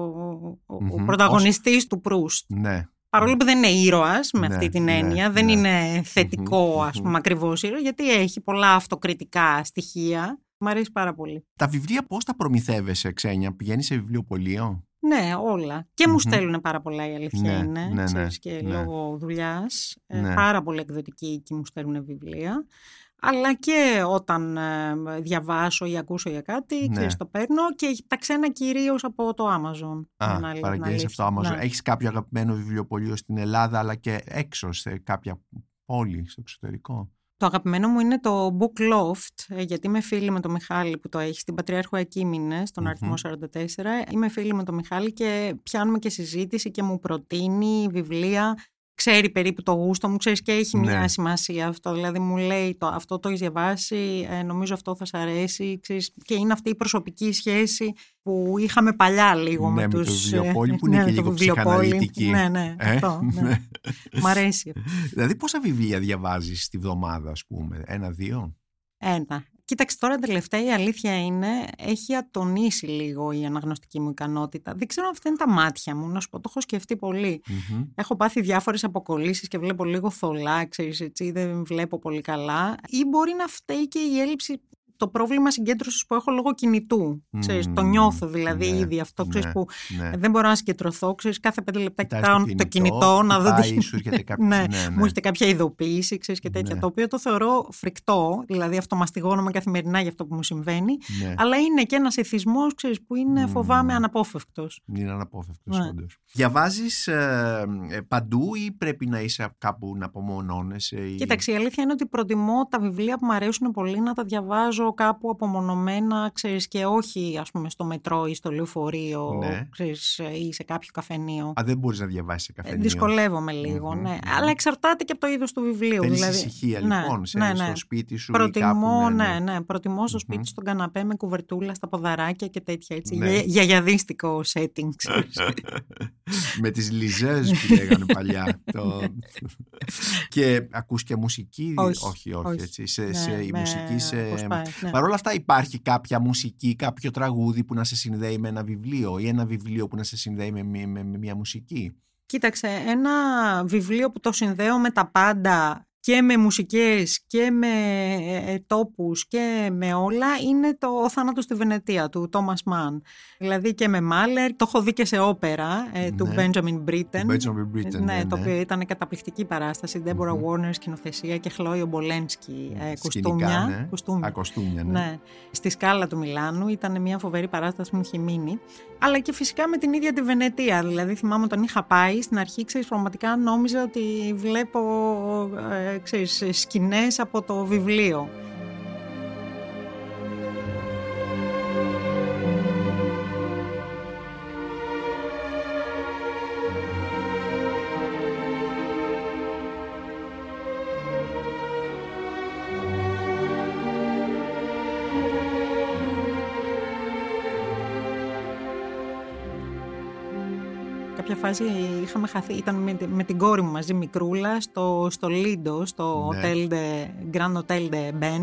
ο, ο πρωταγωνιστής του Προύστ. Ναι. Παρόλο που δεν είναι ήρωας με ναι, αυτή την ναι, έννοια, δεν ναι. είναι θετικό ας πούμε ακριβώς ήρωα, γιατί έχει πολλά αυτοκριτικά στοιχεία. Μ' αρέσει πάρα πολύ. Τα βιβλία πώς τα προμηθεύεσαι, Ξένια, πηγαίνεις σε βιβλιοπωλείο; Ναι, όλα. Και μου στέλνουν πάρα πολλά η αλήθεια ναι, είναι. Ναι, ναι, και λόγω δουλειάς. Ε, πάρα πολύ εκδοτικοί και μου στέλνουν βιβλία. Αλλά και όταν ε, διαβάσω ή ακούσω για κάτι, ναι. ξέρεις, το παίρνω και τα ξένα κυρίως από το Amazon. Α, παραγγέλνεις αυτό το Amazon. Ναι. Έχεις κάποιο αγαπημένο βιβλιοπωλείο στην Ελλάδα, αλλά και έξω σε κάποια πόλη στο εξωτερικό; Το αγαπημένο μου είναι το Book Loft, ε, γιατί είμαι φίλη με τον Μιχάλη που το έχει στην Πατριάρχου Ακίμηνε, στον αριθμό 44. Είμαι φίλη με τον Μιχάλη και πιάνουμε και συζήτηση και μου προτείνει βιβλία ξέρει περίπου το γούστο μου, ξέρεις και έχει μια ναι. σημασία αυτό. Δηλαδή μου λέει το, αυτό το έχεις διαβάσει, ε, νομίζω αυτό θα σ' αρέσει. Ξέρεις, και είναι αυτή η προσωπική σχέση που είχαμε παλιά λίγο ναι, με, με τους... το βιβλιοπόλη που είναι ναι, και λίγο ψυχαναλυτική. Ναι, ναι, ε; αυτό. Ναι. ναι. Μ' αρέσει. δηλαδή πόσα βιβλία διαβάζεις τη βδομάδα ας πούμε, ένα-δύο. Ένα. Κοίταξε τώρα τελευταία η αλήθεια είναι έχει ατονίσει λίγο η αναγνωστική μου ικανότητα. Δεν ξέρω αν αυτά είναι τα μάτια μου, να σου πω, το έχω σκεφτεί Έχω πάθει διάφορες αποκολλήσεις και βλέπω λίγο θολά, ξέρεις έτσι, δεν βλέπω πολύ καλά. Ή μπορεί να φταίει και η έλλειψη το πρόβλημα συγκέντρωσης που έχω λόγω κινητού. Ξέρεις, το νιώθω δηλαδή ναι, ήδη αυτό. Ξέρεις, ναι, που ναι. δεν μπορώ να συγκεντρωθώ. Ξέρεις, κάθε πέντε λεπτά κοιτάω το κινητό, να δω. κάποιο, ναι, Μου έρχεται κάποια ειδοποίηση ξέρεις, και τέτοια. Το οποίο το θεωρώ φρικτό. Δηλαδή αυτομαστιγώνομαι καθημερινά για αυτό που μου συμβαίνει. Αλλά είναι και ένας εθισμός που είναι φοβάμαι αναπόφευκτος. Είναι αναπόφευκτος, ναι. όντως. Διαβάζεις ε, ε, παντού ή πρέπει να είσαι κάπου να απομονώνεσαι. Ή... Κοίταξε, η αλήθεια είναι ότι προτιμώ τα βιβλία που μου αρέσουν πολύ να τα διαβάζω κάπου απομονωμένα, ξέρεις, και όχι ας πούμε στο μετρό ή στο λεωφορείο, Ναι. ξέρεις, ή σε κάποιο καφενείο. Α, δεν μπορείς να διαβάσεις σε Ε, καφενείο. Δυσκολεύομαι λίγο, Μμμ, ναι. μμμ. Αλλά εξαρτάται και από το είδος του βιβλίου. Θέλεις δηλαδή. ησυχία Ναι, λοιπόν σε, ναι, ναι. στο σπίτι σου ή Προτιμώ, κάπου. ναι, ναι. Προτιμώ στο σπίτι Μμμ. στον καναπέ με κουβερτούλα στα ποδαράκια και τέτοια έτσι. Ναι. Για, γιαγιαδίστικο setting, ξέρεις. με τις λιζές που λέγανε παλιά. το... και ακούς και μουσική; Όχι, όχι, όχι, όχι. έτσι. Σε, Ναι, σε, η με μουσική σε... αποσπάει, ναι. Παρ' όλα αυτά υπάρχει κάποια μουσική, κάποιο τραγούδι που να σε συνδέει με ένα βιβλίο ή ένα βιβλίο που να σε συνδέει με, με, με- με μια μουσική; Κοίταξε, ένα βιβλίο που το συνδέω με τα πάντα και με μουσικές και με ε, ε, τόπους και με όλα είναι το «Ο θάνατος στη Βενετία» του Τόμας Μαν. Δηλαδή και με Μάλερ, το έχω δει και σε όπερα ε, του Ναι. Benjamin Britten. Benjamin Britten, ναι, το ναι. οποίο ήταν καταπληκτική παράσταση. Deborah Warner σκηνοθεσία και Χλόιο Μπολένσκι ε, Σκηνικά, κουστούμια. ναι. κουστούμια. Α, κοστούμια, ναι. Ναι, στη σκάλα του Μιλάνου. Ήταν μια φοβερή παράσταση που μου είχε μείνει. Αλλά και φυσικά με την ίδια τη Βενετία. Δηλαδή, θυμάμαι όταν είχα πάει στην αρχή, ξέρεις, πραγματικά νόμιζα ότι βλέπω ε, ξέρεις, σκηνές από το βιβλίο. Φάση είχαμε χαθεί, ήταν με, τη- με την κόρη μου μαζί μικρούλα στο, στο Lido, στο Ναι. Hotel de, Grand Hotel de Ben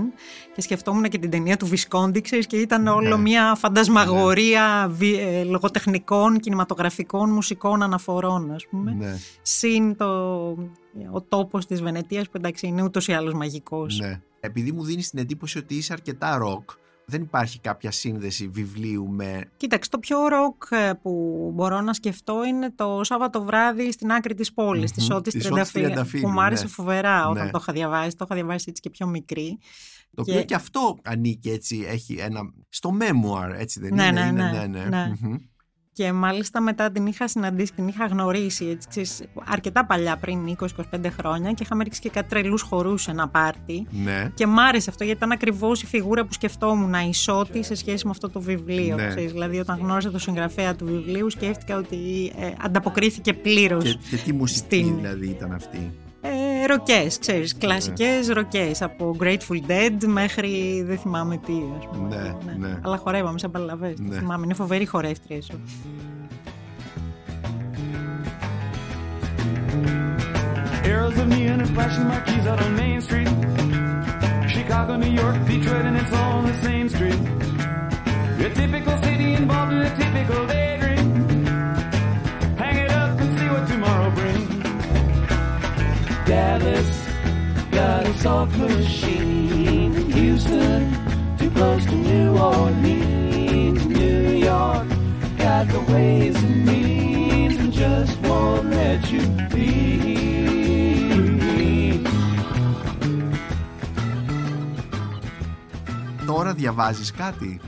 και σκεφτόμουν και την ταινία του Βισκόντι, ξέρεις, και ήταν όλο Ναι. μια φαντασμαγορία βι- ε, λογοτεχνικών, κινηματογραφικών, μουσικών αναφορών, ας πούμε. Ναι, Συν το, ο τόπος της Βενετίας που εντάξει είναι ούτως ή άλλως μαγικός. ναι. Επειδή μου δίνεις την εντύπωση ότι είσαι αρκετά ροκ, δεν υπάρχει κάποια σύνδεση βιβλίου με. Κοίταξε, το πιο ροκ ε, που μπορώ να σκεφτώ είναι το Σάββατο βράδυ στην άκρη της πόλης, της Μμμ, Σώτης της Σώτης Τριανταφύλου, Τριανταφύλου, που μου άρεσε ναι. φοβερά όταν Ναι. το είχα διαβάσει. Το είχα διαβάσει έτσι και πιο μικρή. Το Και- οποίο και αυτό ανήκει έτσι, έχει ένα. στο memoir, έτσι δεν Ναι, είναι. ναι, είναι, ναι, ναι. Μμμ. Και μάλιστα μετά την είχα συναντήσει, την είχα γνωρίσει έτσι, ξέρεις, αρκετά παλιά, πριν 20-25 χρόνια και είχαμε ρίξει και κάτι τρελούς χορούς σε ένα πάρτι. Ναι. Και μ' άρεσε αυτό γιατί ήταν ακριβώς η φιγούρα που σκεφτόμουν, η Σώτη σε σχέση με αυτό το βιβλίο. Ναι. ξέρεις. δηλαδή, όταν γνώρισα το συγγραφέα του βιβλίου, σκέφτηκα ότι ε, ανταποκρίθηκε πλήρως. Και, και τι μουσική Στην- δηλαδή ήταν αυτή; Ε, ροκές, ξέρεις, κλασικές ροκές, από Grateful Dead μέχρι δεν θυμάμαι τι, ας πούμε. Ναι, ναι. Αλλά χορεύαμε σαν παλαβές, Ναι. δεν θυμάμαι, είναι φοβερή χορεύτρια η Σώτη. Arrows of neon and flashing marquees out on Main Street. Chicago, New York, Detroit, and it's all on the same street. A typical city involved in a typical daydream. Dallas got a soft machine. Houston, too close to New Orleans. New York got the ways and means and just won't let you be. Τώρα διαβάζεις κάτι.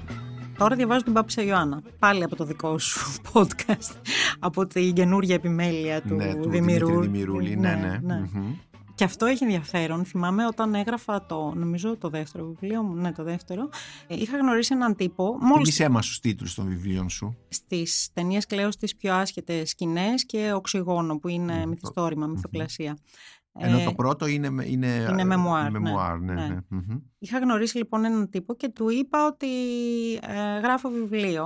Τώρα διαβάζω την Πάπησα Ιωάννα, πάλι από το δικό σου podcast, από την καινούργια επιμέλεια του, ναι, του Δημηρού. Δημήτρη Δημηρούλη. Ναι, ναι. Μμμ. Και αυτό έχει ενδιαφέρον. Θυμάμαι όταν έγραφα το, νομίζω το δεύτερο βιβλίο μου, ναι το δεύτερο, ε, είχα γνωρίσει έναν τύπο, μόλις Θυμήσέ μας τους τίτλους των βιβλίων σου. στις ταινίες κλαίω στις πιο άσχετες σκηνές και οξυγόνο που είναι μυθιστόρημα, μυθοκλασία. Ενώ Ε, το πρώτο είναι, είναι, είναι memoir, ναι. memoir, ναι, ναι. Ναι. Μμμ. Είχα γνωρίσει λοιπόν έναν τύπο και του είπα ότι ε, γράφω βιβλίο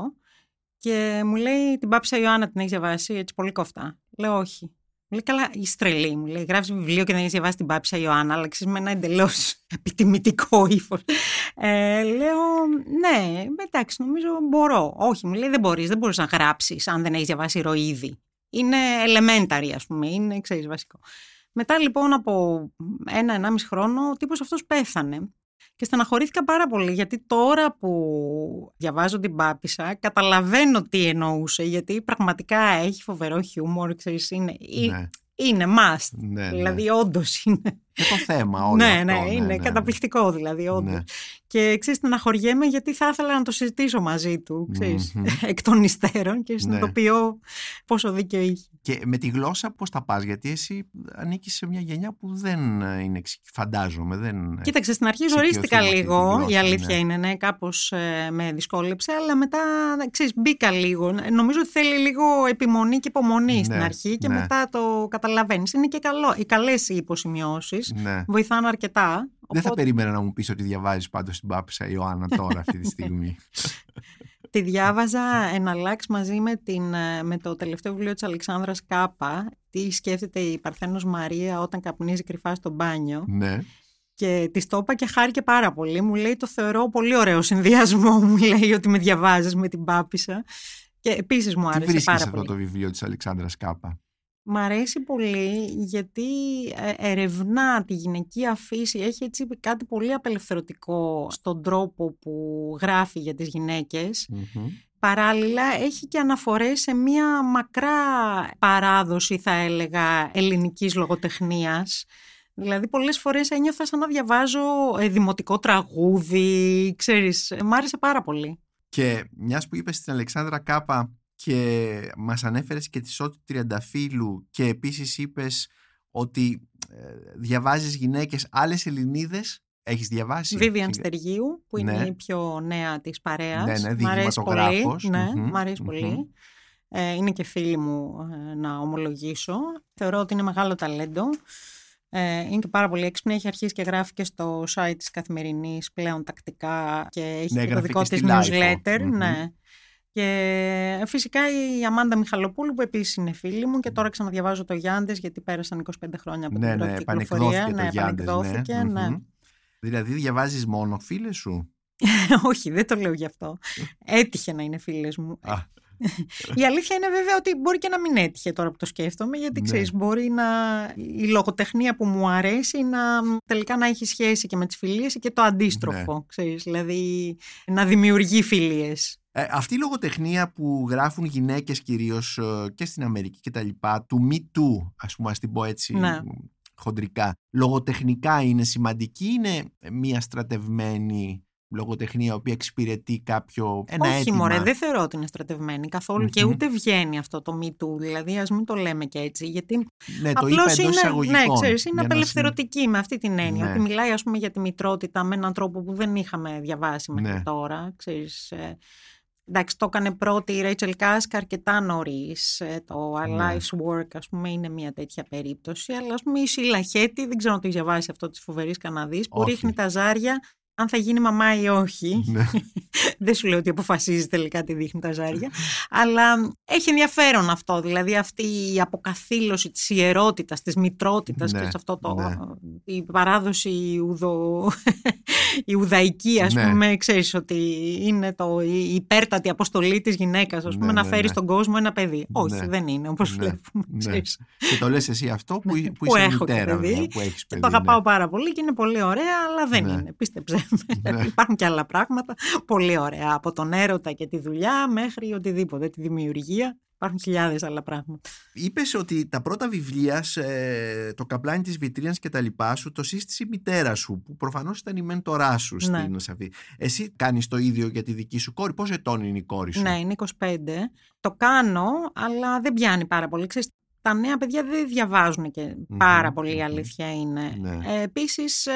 και μου λέει την Πάψα Ιωάννα την έχεις διαβάσει έτσι πολύ κοφτά. Λέω όχι. Μου λέει καλά, είσαι τρελή. Μου λέει γράφεις βιβλίο και δεν έχεις διαβάσει την Πάψα Ιωάννα, αλλά ξέρεις με ένα εντελώς επιτιμητικό ύφος. Ε, λέω ναι, εντάξει, νομίζω μπορώ. Όχι, μου λέει δεν μπορείς, δεν μπορείς να γράψεις αν δεν έχεις διαβάσει ηρωίδη. Είναι elementary, ας πούμε, είναι ξέρεις βασικό. Μετά λοιπόν από ένα-ενάμιση χρόνο ο τύπος αυτός πέθανε και στεναχωρήθηκα πάρα πολύ γιατί τώρα που διαβάζω την Πάπησα καταλαβαίνω τι εννοούσε γιατί πραγματικά έχει φοβερό χιούμορ, ξέρεις, είναι, Ναι, είναι must. ναι, ναι. Δηλαδή όντως είναι. Και το θέμα όλο ναι, αυτό. ναι, είναι καταπληκτικό δηλαδή όντως. Ναι. Και ξέρεις, στεναχωριέμαι γιατί θα ήθελα να το συζητήσω μαζί του, ξέρεις, εκ των υστέρων και συνειδητοποιώ ναι. πόσο δίκιο είχε. Και με τη γλώσσα πώς θα πας, γιατί εσύ ανήκεις σε μια γενιά που δεν είναι, φαντάζομαι, δεν... Κοίταξε, στην αρχή ζορίστηκα λίγο, η αλήθεια ναι. είναι, ναι, κάπως ε, με δυσκόλεψε, αλλά μετά, ξέρεις, μπήκα λίγο. Νομίζω ότι θέλει λίγο επιμονή και υπομονή ναι, στην αρχή και ναι. μετά το καταλαβαίνεις. Είναι και καλό. Οι καλές οι υποσημειώσεις ναι. βοηθάνε αρκετά. Δεν θα περίμενα να μου πεις ότι διαβάζεις πάντως την Πάπησα Ιωάννα τώρα αυτή τη στιγμή. Τη διάβαζα εναλλάξ μαζί με, την, ε, με το τελευταίο βιβλίο της Αλεξάνδρας Κάπα τι σκέφτεται η Παρθένος Μαρία όταν καπνίζει κρυφά στο μπάνιο. Ναι. Και της το είπα και χάρηκε πάρα πολύ. Μου λέει το θεωρώ πολύ ωραίο συνδυασμό. Μου λέει ότι με διαβάζεις με την Πάπησα. Και επίσης μου άρεσε Τι πάρα πολύ. αυτό το βιβλίο της Αλεξάνδρας Κάπα; Μ' αρέσει πολύ γιατί ε, ερευνά τη γυναικεία φύση, έχει έτσι κάτι πολύ απελευθερωτικό στον τρόπο που γράφει για τις γυναικες Παράλληλα έχει και αναφορές σε μια μακρά παράδοση θα έλεγα ελληνικής λογοτεχνίας. Δηλαδή πολλές φορές ένιωθα σαν να διαβάζω ε, δημοτικό τραγούδι, ξέρεις, μ' άρεσε πάρα πολύ. Και μιας που είπες στην Αλεξάνδρα Κάπα και μας ανέφερες και τη Σώτη Τριανταφύλου και επίσης είπες ότι ε, διαβάζεις γυναίκες άλλες Ελληνίδες; Έχεις διαβάσει. Βίβιαν Στεργίου, που είναι ναι. η πιο νέα της παρέας. Ναι, ναι, μ' αρέσει πολύ. Ναι, μ' αρεσει πολύ. Ε, είναι και φίλη μου ε, να ομολογήσω. Θεωρώ ότι είναι μεγάλο ταλέντο. Ε, είναι και πάρα πολύ έξυπνη. Έχει αρχίσει και γράφει και στο site της Καθημερινής πλέον τακτικά και έχει ναι, και το δικό της newsletter. Ναι. Και φυσικά η Αμάντα Μιχαλοπούλου που επίσης είναι φίλη μου και τώρα ξαναδιαβάζω το Γιάντες γιατί πέρασαν 25 χρόνια από ναι, την ναι, πρώτη κυκλοφορία. Ναι, επανεκδόθηκε. Ναι, ναι. Δηλαδή διαβάζεις μόνο φίλες σου; Όχι, δεν το λέω γι' αυτό. Έτυχε να είναι φίλες μου. Η αλήθεια είναι βέβαια ότι μπορεί και να μην έτυχε τώρα που το σκέφτομαι, γιατί ναι. ξέρεις, μπορεί να η λογοτεχνία που μου αρέσει να τελικά να έχει σχέση και με τις φιλίες και το αντίστροφο, ναι. ξέρεις, δηλαδή να δημιουργεί φιλίες. Ε, αυτή η λογοτεχνία που γράφουν γυναίκες κυρίως ε, και στην Αμερική και τα λοιπά, του Me Too, ας πούμε, ας την πω έτσι ναι. χοντρικά, λογοτεχνικά είναι σημαντική, είναι μια στρατευμένη λογοτεχνία η οποία εξυπηρετεί κάποιο ένα Όχι αίτημα. μωρέ, δεν θεωρώ ότι είναι στρατευμένη και ούτε βγαίνει αυτό το Me Too, δηλαδή ας μην το λέμε και έτσι, γιατί ναι, το είπα είναι, ναι, ξέρεις, είναι απελευθερωτική με αυτή την έννοια, ναι. ότι μιλάει ας πούμε για τη μητρότητα με έναν τρόπο που δεν είχαμε διαβάσει μέχρι ναι. τώρα, ξέρεις, ε, Εντάξει, το έκανε πρώτη η Rachel Kask αρκετά νωρίς. Ε, το A ναι. Life's Work, ας πούμε, είναι μια τέτοια περίπτωση. Αλλά, ας πούμε, η Σίλα δεν ξέρω αν το έχει διαβάσει αυτό τη φοβερή Καναδή, που ρίχνει τα ζάρια αν θα γίνει μαμά ή όχι. Ναι. Δεν σου λέω ότι αποφασίζεις τελικά τι δείχνει τα ζάρια. αλλά έχει ενδιαφέρον αυτό. Δηλαδή αυτή η αποκαθήλωση της ιερότητας, της μητρότητας ναι. και σε αυτό το, ναι. η παράδοση Ιουδο, Ιουδαϊκή ας ναι. πούμε. Ξέρεις ότι είναι το, η υπέρτατη αποστολή της γυναίκας ας πούμε, ναι, να φέρεις ναι. στον κόσμο ένα παιδί. Όχι δεν είναι όπως βλέπουμε. Ξέρεις. Και το λες εσύ αυτό που, που, που είσαι μητέρα. Παιδί, που έχεις παιδί, το αγαπάω πάρα πολύ και είναι πολύ ωραία αλλά δεν είναι. Πίστεψε. Ναι. Υπάρχουν και άλλα πράγματα πολύ ωραία. Από τον έρωτα και τη δουλειά μέχρι οτιδήποτε, τη δημιουργία. Υπάρχουν χιλιάδες άλλα πράγματα. Είπες ότι τα πρώτα βιβλία, το καπλάνι της βιτρίνας και τα λοιπά σου, το σύστησε η μητέρα σου, που προφανώς ήταν η μέντορά σου ναι. στην Σαφή. Εσύ κάνεις το ίδιο για τη δική σου κόρη; Πόσο ετών είναι η κόρη σου; Ναι, είναι 25. Το κάνω, αλλά δεν πιάνει πάρα πολύ. Ξέρεις, τα νέα παιδιά δεν διαβάζουν και πάρα πολύ, αλήθεια είναι. Ναι. Ε, επίσης, ε,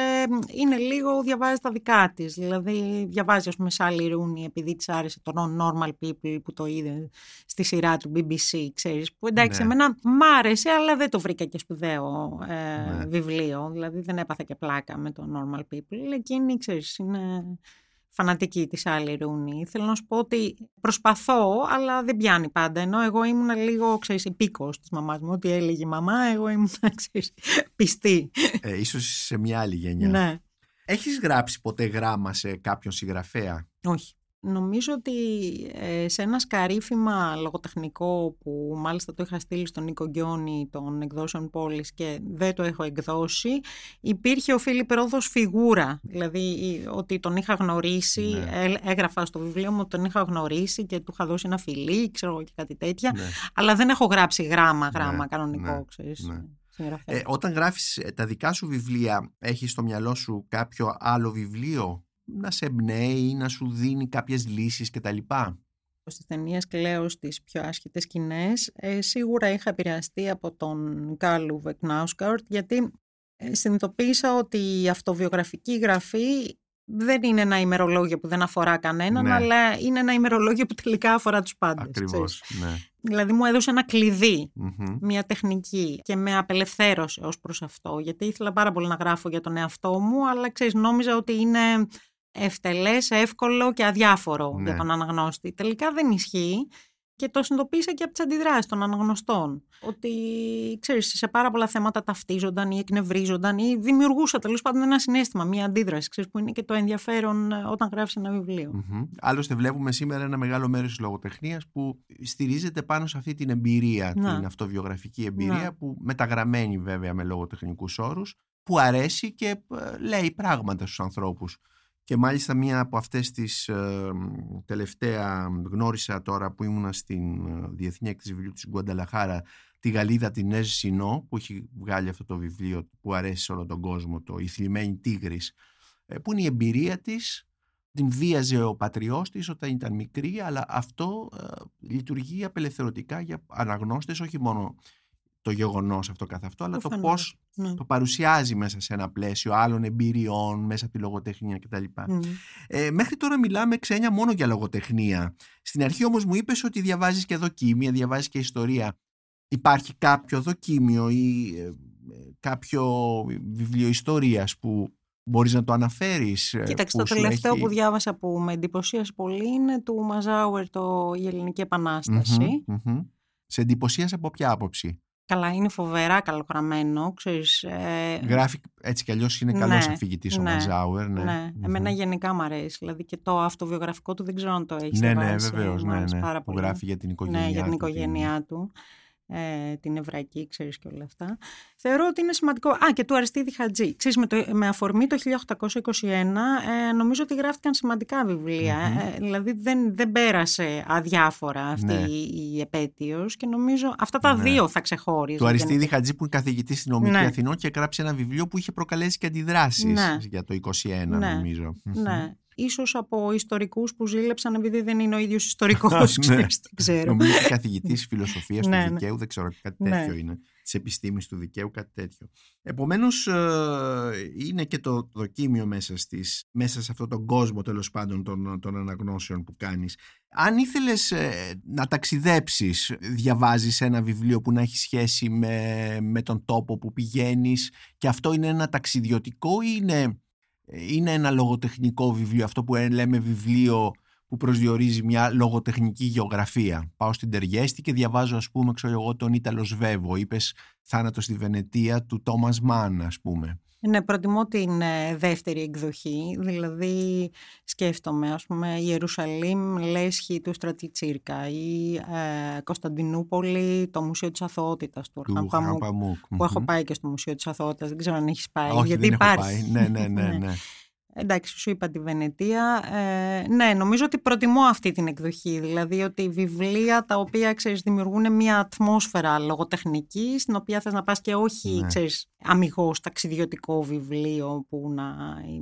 είναι λίγο, διαβάζει τα δικά της. Δηλαδή, διαβάζει, ας πούμε, Σάλι Ρούνι, επειδή της άρεσε το Non-Normal People που το είδε στη σειρά του BBC, ξέρεις. Που εντάξει, ναι. εμένα μ' άρεσε, αλλά δεν το βρήκα και σπουδαίο ε, ναι. βιβλίο. Δηλαδή, δεν έπαθα και πλάκα με το Normal People. Εκείνη, ξέρεις, είναι φανατική της άλλη Ρούνη. Θέλω να σου πω ότι προσπαθώ, αλλά δεν πιάνει πάντα. Ενώ εγώ ήμουν λίγο, ξέρεις, υπήκος της μαμάς μου. Ό,τι έλεγε η μαμά, εγώ ήμουν, ξέρεις, πιστή. Ε, ίσως σε μια άλλη γενιά. Ναι. Έχεις γράψει ποτέ γράμμα σε κάποιον συγγραφέα; Όχι. Νομίζω ότι ε, σε ένα σκαρίφημα λογοτεχνικό που μάλιστα το είχα στείλει στον Νίκο Γκιόνι των εκδόσεων πόλης και δεν το έχω εκδώσει, υπήρχε ο Φίλιπ Ρόδος φιγούρα, δηλαδή ότι τον είχα γνωρίσει, ναι. έγραφα στο βιβλίο μου ότι τον είχα γνωρίσει και του είχα δώσει ένα φιλί, ξέρω και κάτι τέτοια, ναι. αλλά δεν έχω γράψει γράμμα, γράμμα ναι. κανονικό, ναι. ξέρεις. Ναι. Ε, όταν γράφεις τα δικά σου βιβλία, έχεις στο μυαλό σου κάποιο άλλο βιβλίο; Να σε εμπνέει ή να σου δίνει κάποιες λύσεις κτλ. Στις ταινίες κλαίω στις πιο άσχετες σκηνές, ε, σίγουρα είχα επηρεαστεί από τον Κάλου Βεκνάουσκαρτ γιατί ε, συνειδητοποίησα ότι η αυτοβιογραφική γραφή δεν είναι ένα ημερολόγιο που δεν αφορά κανέναν, Ναι. αλλά είναι ένα ημερολόγιο που τελικά αφορά τους πάντες. Ακριβώς, ξέρεις. ναι. Δηλαδή μου έδωσε ένα κλειδί, Μμμ. μια τεχνική και με απελευθέρωσε ως προς αυτό. Γιατί ήθελα πάρα πολύ να γράφω για τον εαυτό μου, αλλά ξέρεις, νόμιζα ότι είναι ευτελές, εύκολο και αδιάφορο Ναι. για τον αναγνώστη. Τελικά δεν ισχύει και το συνειδητοποίησα και από τις αντιδράσεις των αναγνωστών. Ότι, ξέρεις, σε πάρα πολλά θέματα ταυτίζονταν ή εκνευρίζονταν ή δημιουργούσα τέλος πάντων ένα συνέστημα, μια αντίδραση, ξέρεις, που είναι και το ενδιαφέρον ε, όταν γράφεις ένα βιβλίο. Μμμ. Άλλωστε βλέπουμε σήμερα ένα μεγάλο μέρος της λογοτεχνίας που στηρίζεται πάνω σε αυτή την εμπειρία, Να. την αυτοβιογραφική εμπειρία Να. που μεταγραμμένη βέβαια με λογοτεχνικούς όρους που αρέσει και ε, λέει πράγματα στους ανθρώπους. Και μάλιστα μία από αυτές τις ε, τελευταία γνώρισα τώρα που ήμουνα στην ε, Διεθνή Έκθεση Βιβλίου της Γκουανταλαχάρα τη Γαλλίδα την Νέζ Σινό που έχει βγάλει αυτό το βιβλίο που αρέσει σε όλο τον κόσμο το «Η θλιμμένη τίγρης» ε, που είναι η εμπειρία της την βίαζε ο πατριός της όταν ήταν μικρή αλλά αυτό ε, λειτουργεί απελευθερωτικά για αναγνώστες όχι μόνο το γεγονός αυτό καθ' αυτό αλλά το Προφανώς. πώς Ναι. το παρουσιάζει μέσα σε ένα πλαίσιο άλλων εμπειριών μέσα από τη λογοτεχνία κτλ. Μμ. Ε, μέχρι τώρα μιλάμε ξένια μόνο για λογοτεχνία. Στην αρχή όμως μου είπες ότι διαβάζεις και δοκίμια, διαβάζεις και ιστορία. Υπάρχει κάποιο δοκίμιο ή ε, ε, κάποιο βιβλίο ιστορίας που μπορείς να το αναφέρεις. ε, Κοίταξε, που το σου τελευταίο έχει- που διάβασα που με εντυπωσίασε πολύ είναι του Μαζάουερ το «Η Ελληνική Επανάσταση». Μμμ, μμμ. Σε εντυπωσίασε από ποια άποψη; Καλά, είναι φοβερά καλογραμμένο, ξέρεις. ε, Γράφει έτσι κι αλλιώς είναι ναι, καλός αφηγητής ο ναι, Μαζάουερ. Ναι, ναι. Μμμ. εμένα γενικά μου αρέσει. Δηλαδή και το αυτοβιογραφικό του δεν ξέρω αν το έχεις Ναι, ναι, διαβάσει, βεβαίως. μου Ναι, άρεσε ναι, πάρα που πολύ. γράφει για την οικογένειά Ναι, για την του, οικογένειά του. Ε, την εβραϊκή, ξέρεις και όλα αυτά. Θεωρώ ότι είναι σημαντικό. Α, και του Αριστίδη Χατζή. Ξέρεις, με, το, με αφορμή το 1821, ε, νομίζω ότι γράφτηκαν σημαντικά βιβλία. Μμμ. Ε, δηλαδή δεν, δεν πέρασε αδιάφορα αυτή Ναι. η, η επέτειος και νομίζω αυτά τα Ναι. δύο θα ξεχώριζαν. Του Αριστίδη Χατζή που είναι καθηγητής στην Νομική Ναι. Αθηνών και γράψει ένα βιβλίο που είχε προκαλέσει και αντιδράσεις Ναι. για το 21 Ναι. νομίζω. Ναι. Ίσως από ιστορικούς που ζήλεψαν επειδή δεν είναι ο ίδιος ιστορικός, Ναι. ξέρεις, δεν ξέρω. Νομίζω ότι καθηγητής φιλοσοφίας Ναι, του ναι. δικαίου, δεν ξέρω κάτι Ναι. τέτοιο είναι. Της επιστήμης του δικαίου, κάτι τέτοιο. Επομένως ε, είναι και το δοκίμιο μέσα, στις, μέσα σε αυτόν τον κόσμο τέλος πάντων των, των αναγνώσεων που κάνεις. Αν ήθελες ε, να ταξιδέψεις, διαβάζεις ένα βιβλίο που να έχει σχέση με, με τον τόπο που πηγαίνεις και αυτό είναι ένα ταξιδιωτικό ή είναι, είναι ένα λογοτεχνικό βιβλίο, αυτό που λέμε βιβλίο που προσδιορίζει μια λογοτεχνική γεωγραφία. Πάω στην Τεργέστη και διαβάζω ας πούμε ξέρω εγώ τον Ήταλος Σβέβο. Είπες θάνατος στη Βενετία του Τόμας Μάν ας πούμε. Ναι, προτιμώ την ε, δεύτερη εκδοχή, δηλαδή σκέφτομαι ας πούμε Ιερουσαλήμ, Λέσχη του Στρατιτσίρκα ή ε, Κωνσταντινούπολη, το Μουσείο της Αθωότητας του Του Ορχαπαμού, Χαραπαμούκ. που έχω πάει και στο Μουσείο της Αθωότητας, δεν ξέρω αν έχεις πάει, Όχι, γιατί δεν έχω υπάρχει. πάει. Ναι, ναι, ναι, ναι. Εντάξει, σου είπα τη Βενετία. Ε, ναι, νομίζω ότι προτιμώ αυτή την εκδοχή. Δηλαδή ότι βιβλία τα οποία ξέρεις, δημιουργούν μια ατμόσφαιρα λογοτεχνική, στην οποία θες να πας και όχι Ναι. ξέρεις, αμυγός ταξιδιωτικό βιβλίο που να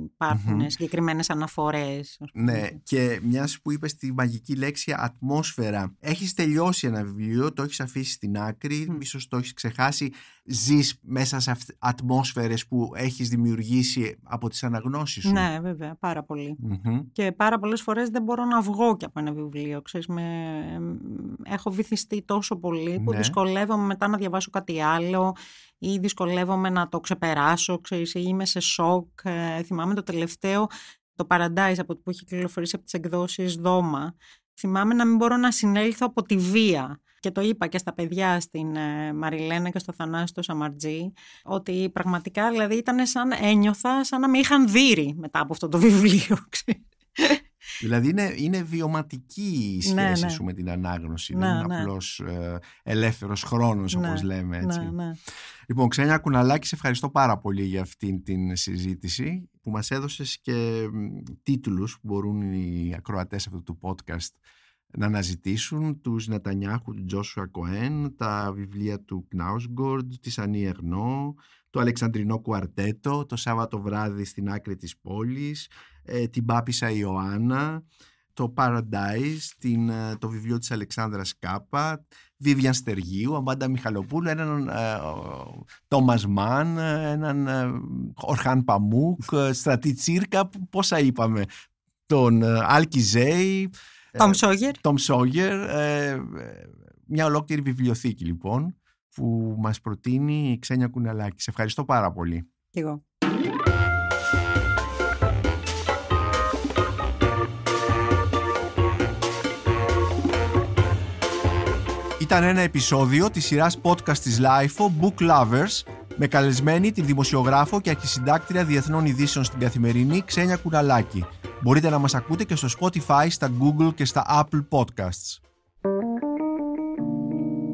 υπάρχουν Μμμ. συγκεκριμένες αναφορές. ας πούμε. Ναι, και μιας που είπες τη μαγική λέξη ατμόσφαιρα, έχεις τελειώσει ένα βιβλίο, το έχεις αφήσει στην άκρη, Μμ. ίσω το έχεις ξεχάσει. Ζεις μέσα σε ατμόσφαιρες που έχεις δημιουργήσει από τις αναγνώσεις σου; Ναι, βέβαια, πάρα πολύ. Μμμ. Και πάρα πολλές φορές δεν μπορώ να βγω και από ένα βιβλίο. Ξέρεις, με... Έχω βυθιστεί τόσο πολύ που Ναι. δυσκολεύομαι μετά να διαβάσω κάτι άλλο ή δυσκολεύομαι να το ξεπεράσω, ξέρεις, ή είμαι σε σοκ. Ε, θυμάμαι το τελευταίο, το Paradise από που είχε κυκλοφορήσει από τις εκδόσεις Δώμα. Θυμάμαι να μην μπορώ να συνέλθω από τη βία. Και το είπα και στα παιδιά, στην ε, Μαριλένα και στο Θανάση στο Σαμαρτζή, ότι πραγματικά δηλαδή ήταν σαν ένιωθα, σαν να με είχαν δύρει μετά από αυτό το βιβλίο. ξέρεις. Δηλαδή είναι, είναι βιωματική η Ναι, σχέση ναι. σου με την ανάγνωση. Ναι, δεν είναι ναι. απλώς ε, ελεύθερος χρόνος Ναι, όπως λέμε έτσι. Ναι, ναι. Λοιπόν, Ξένια Κουναλάκη, σε ευχαριστώ πάρα πολύ για αυτήν την συζήτηση που μας έδωσες και μ, τίτλους που μπορούν οι ακροατές αυτού του podcast να αναζητήσουν τους Νετανιάχου του Τζόσουα Κοέν, τα βιβλία του Κνάουσγκορντ, της Ανή Ερνό, το Αλεξανδρινό Κουαρτέτο, το Σάββατο βράδυ στην άκρη της πόλης, ε, την Πάπησα Ιωάννα, το Paradise, την, ε, το βιβλίο της Αλεξάνδρας Κάπα, Βίβιαν Στεργίου, Αμπάντα Μιχαλοπούλου, έναν ε, Τόμας Μαν, έναν ε, Ορχάν Παμούκ, Στρατή Τσίρκα, πόσα είπαμε, τον Άλκη Ζέι, Τόμ Σόγερ. Τόμ Σόγερ, μια ολόκληρη βιβλιοθήκη λοιπόν που μας προτείνει η Ξένια Κουναλάκη. Σε ευχαριστώ πάρα πολύ. Και εγώ. Ήταν ένα επεισόδιο της σειράς podcast της LIFO Book Lovers με καλεσμένη τη δημοσιογράφο και αρχισυντάκτρια διεθνών ειδήσεων στην καθημερινή Ξένια Κουναλάκη. Μπορείτε να μας ακούτε και στο Spotify, στα Google και στα Apple Podcasts.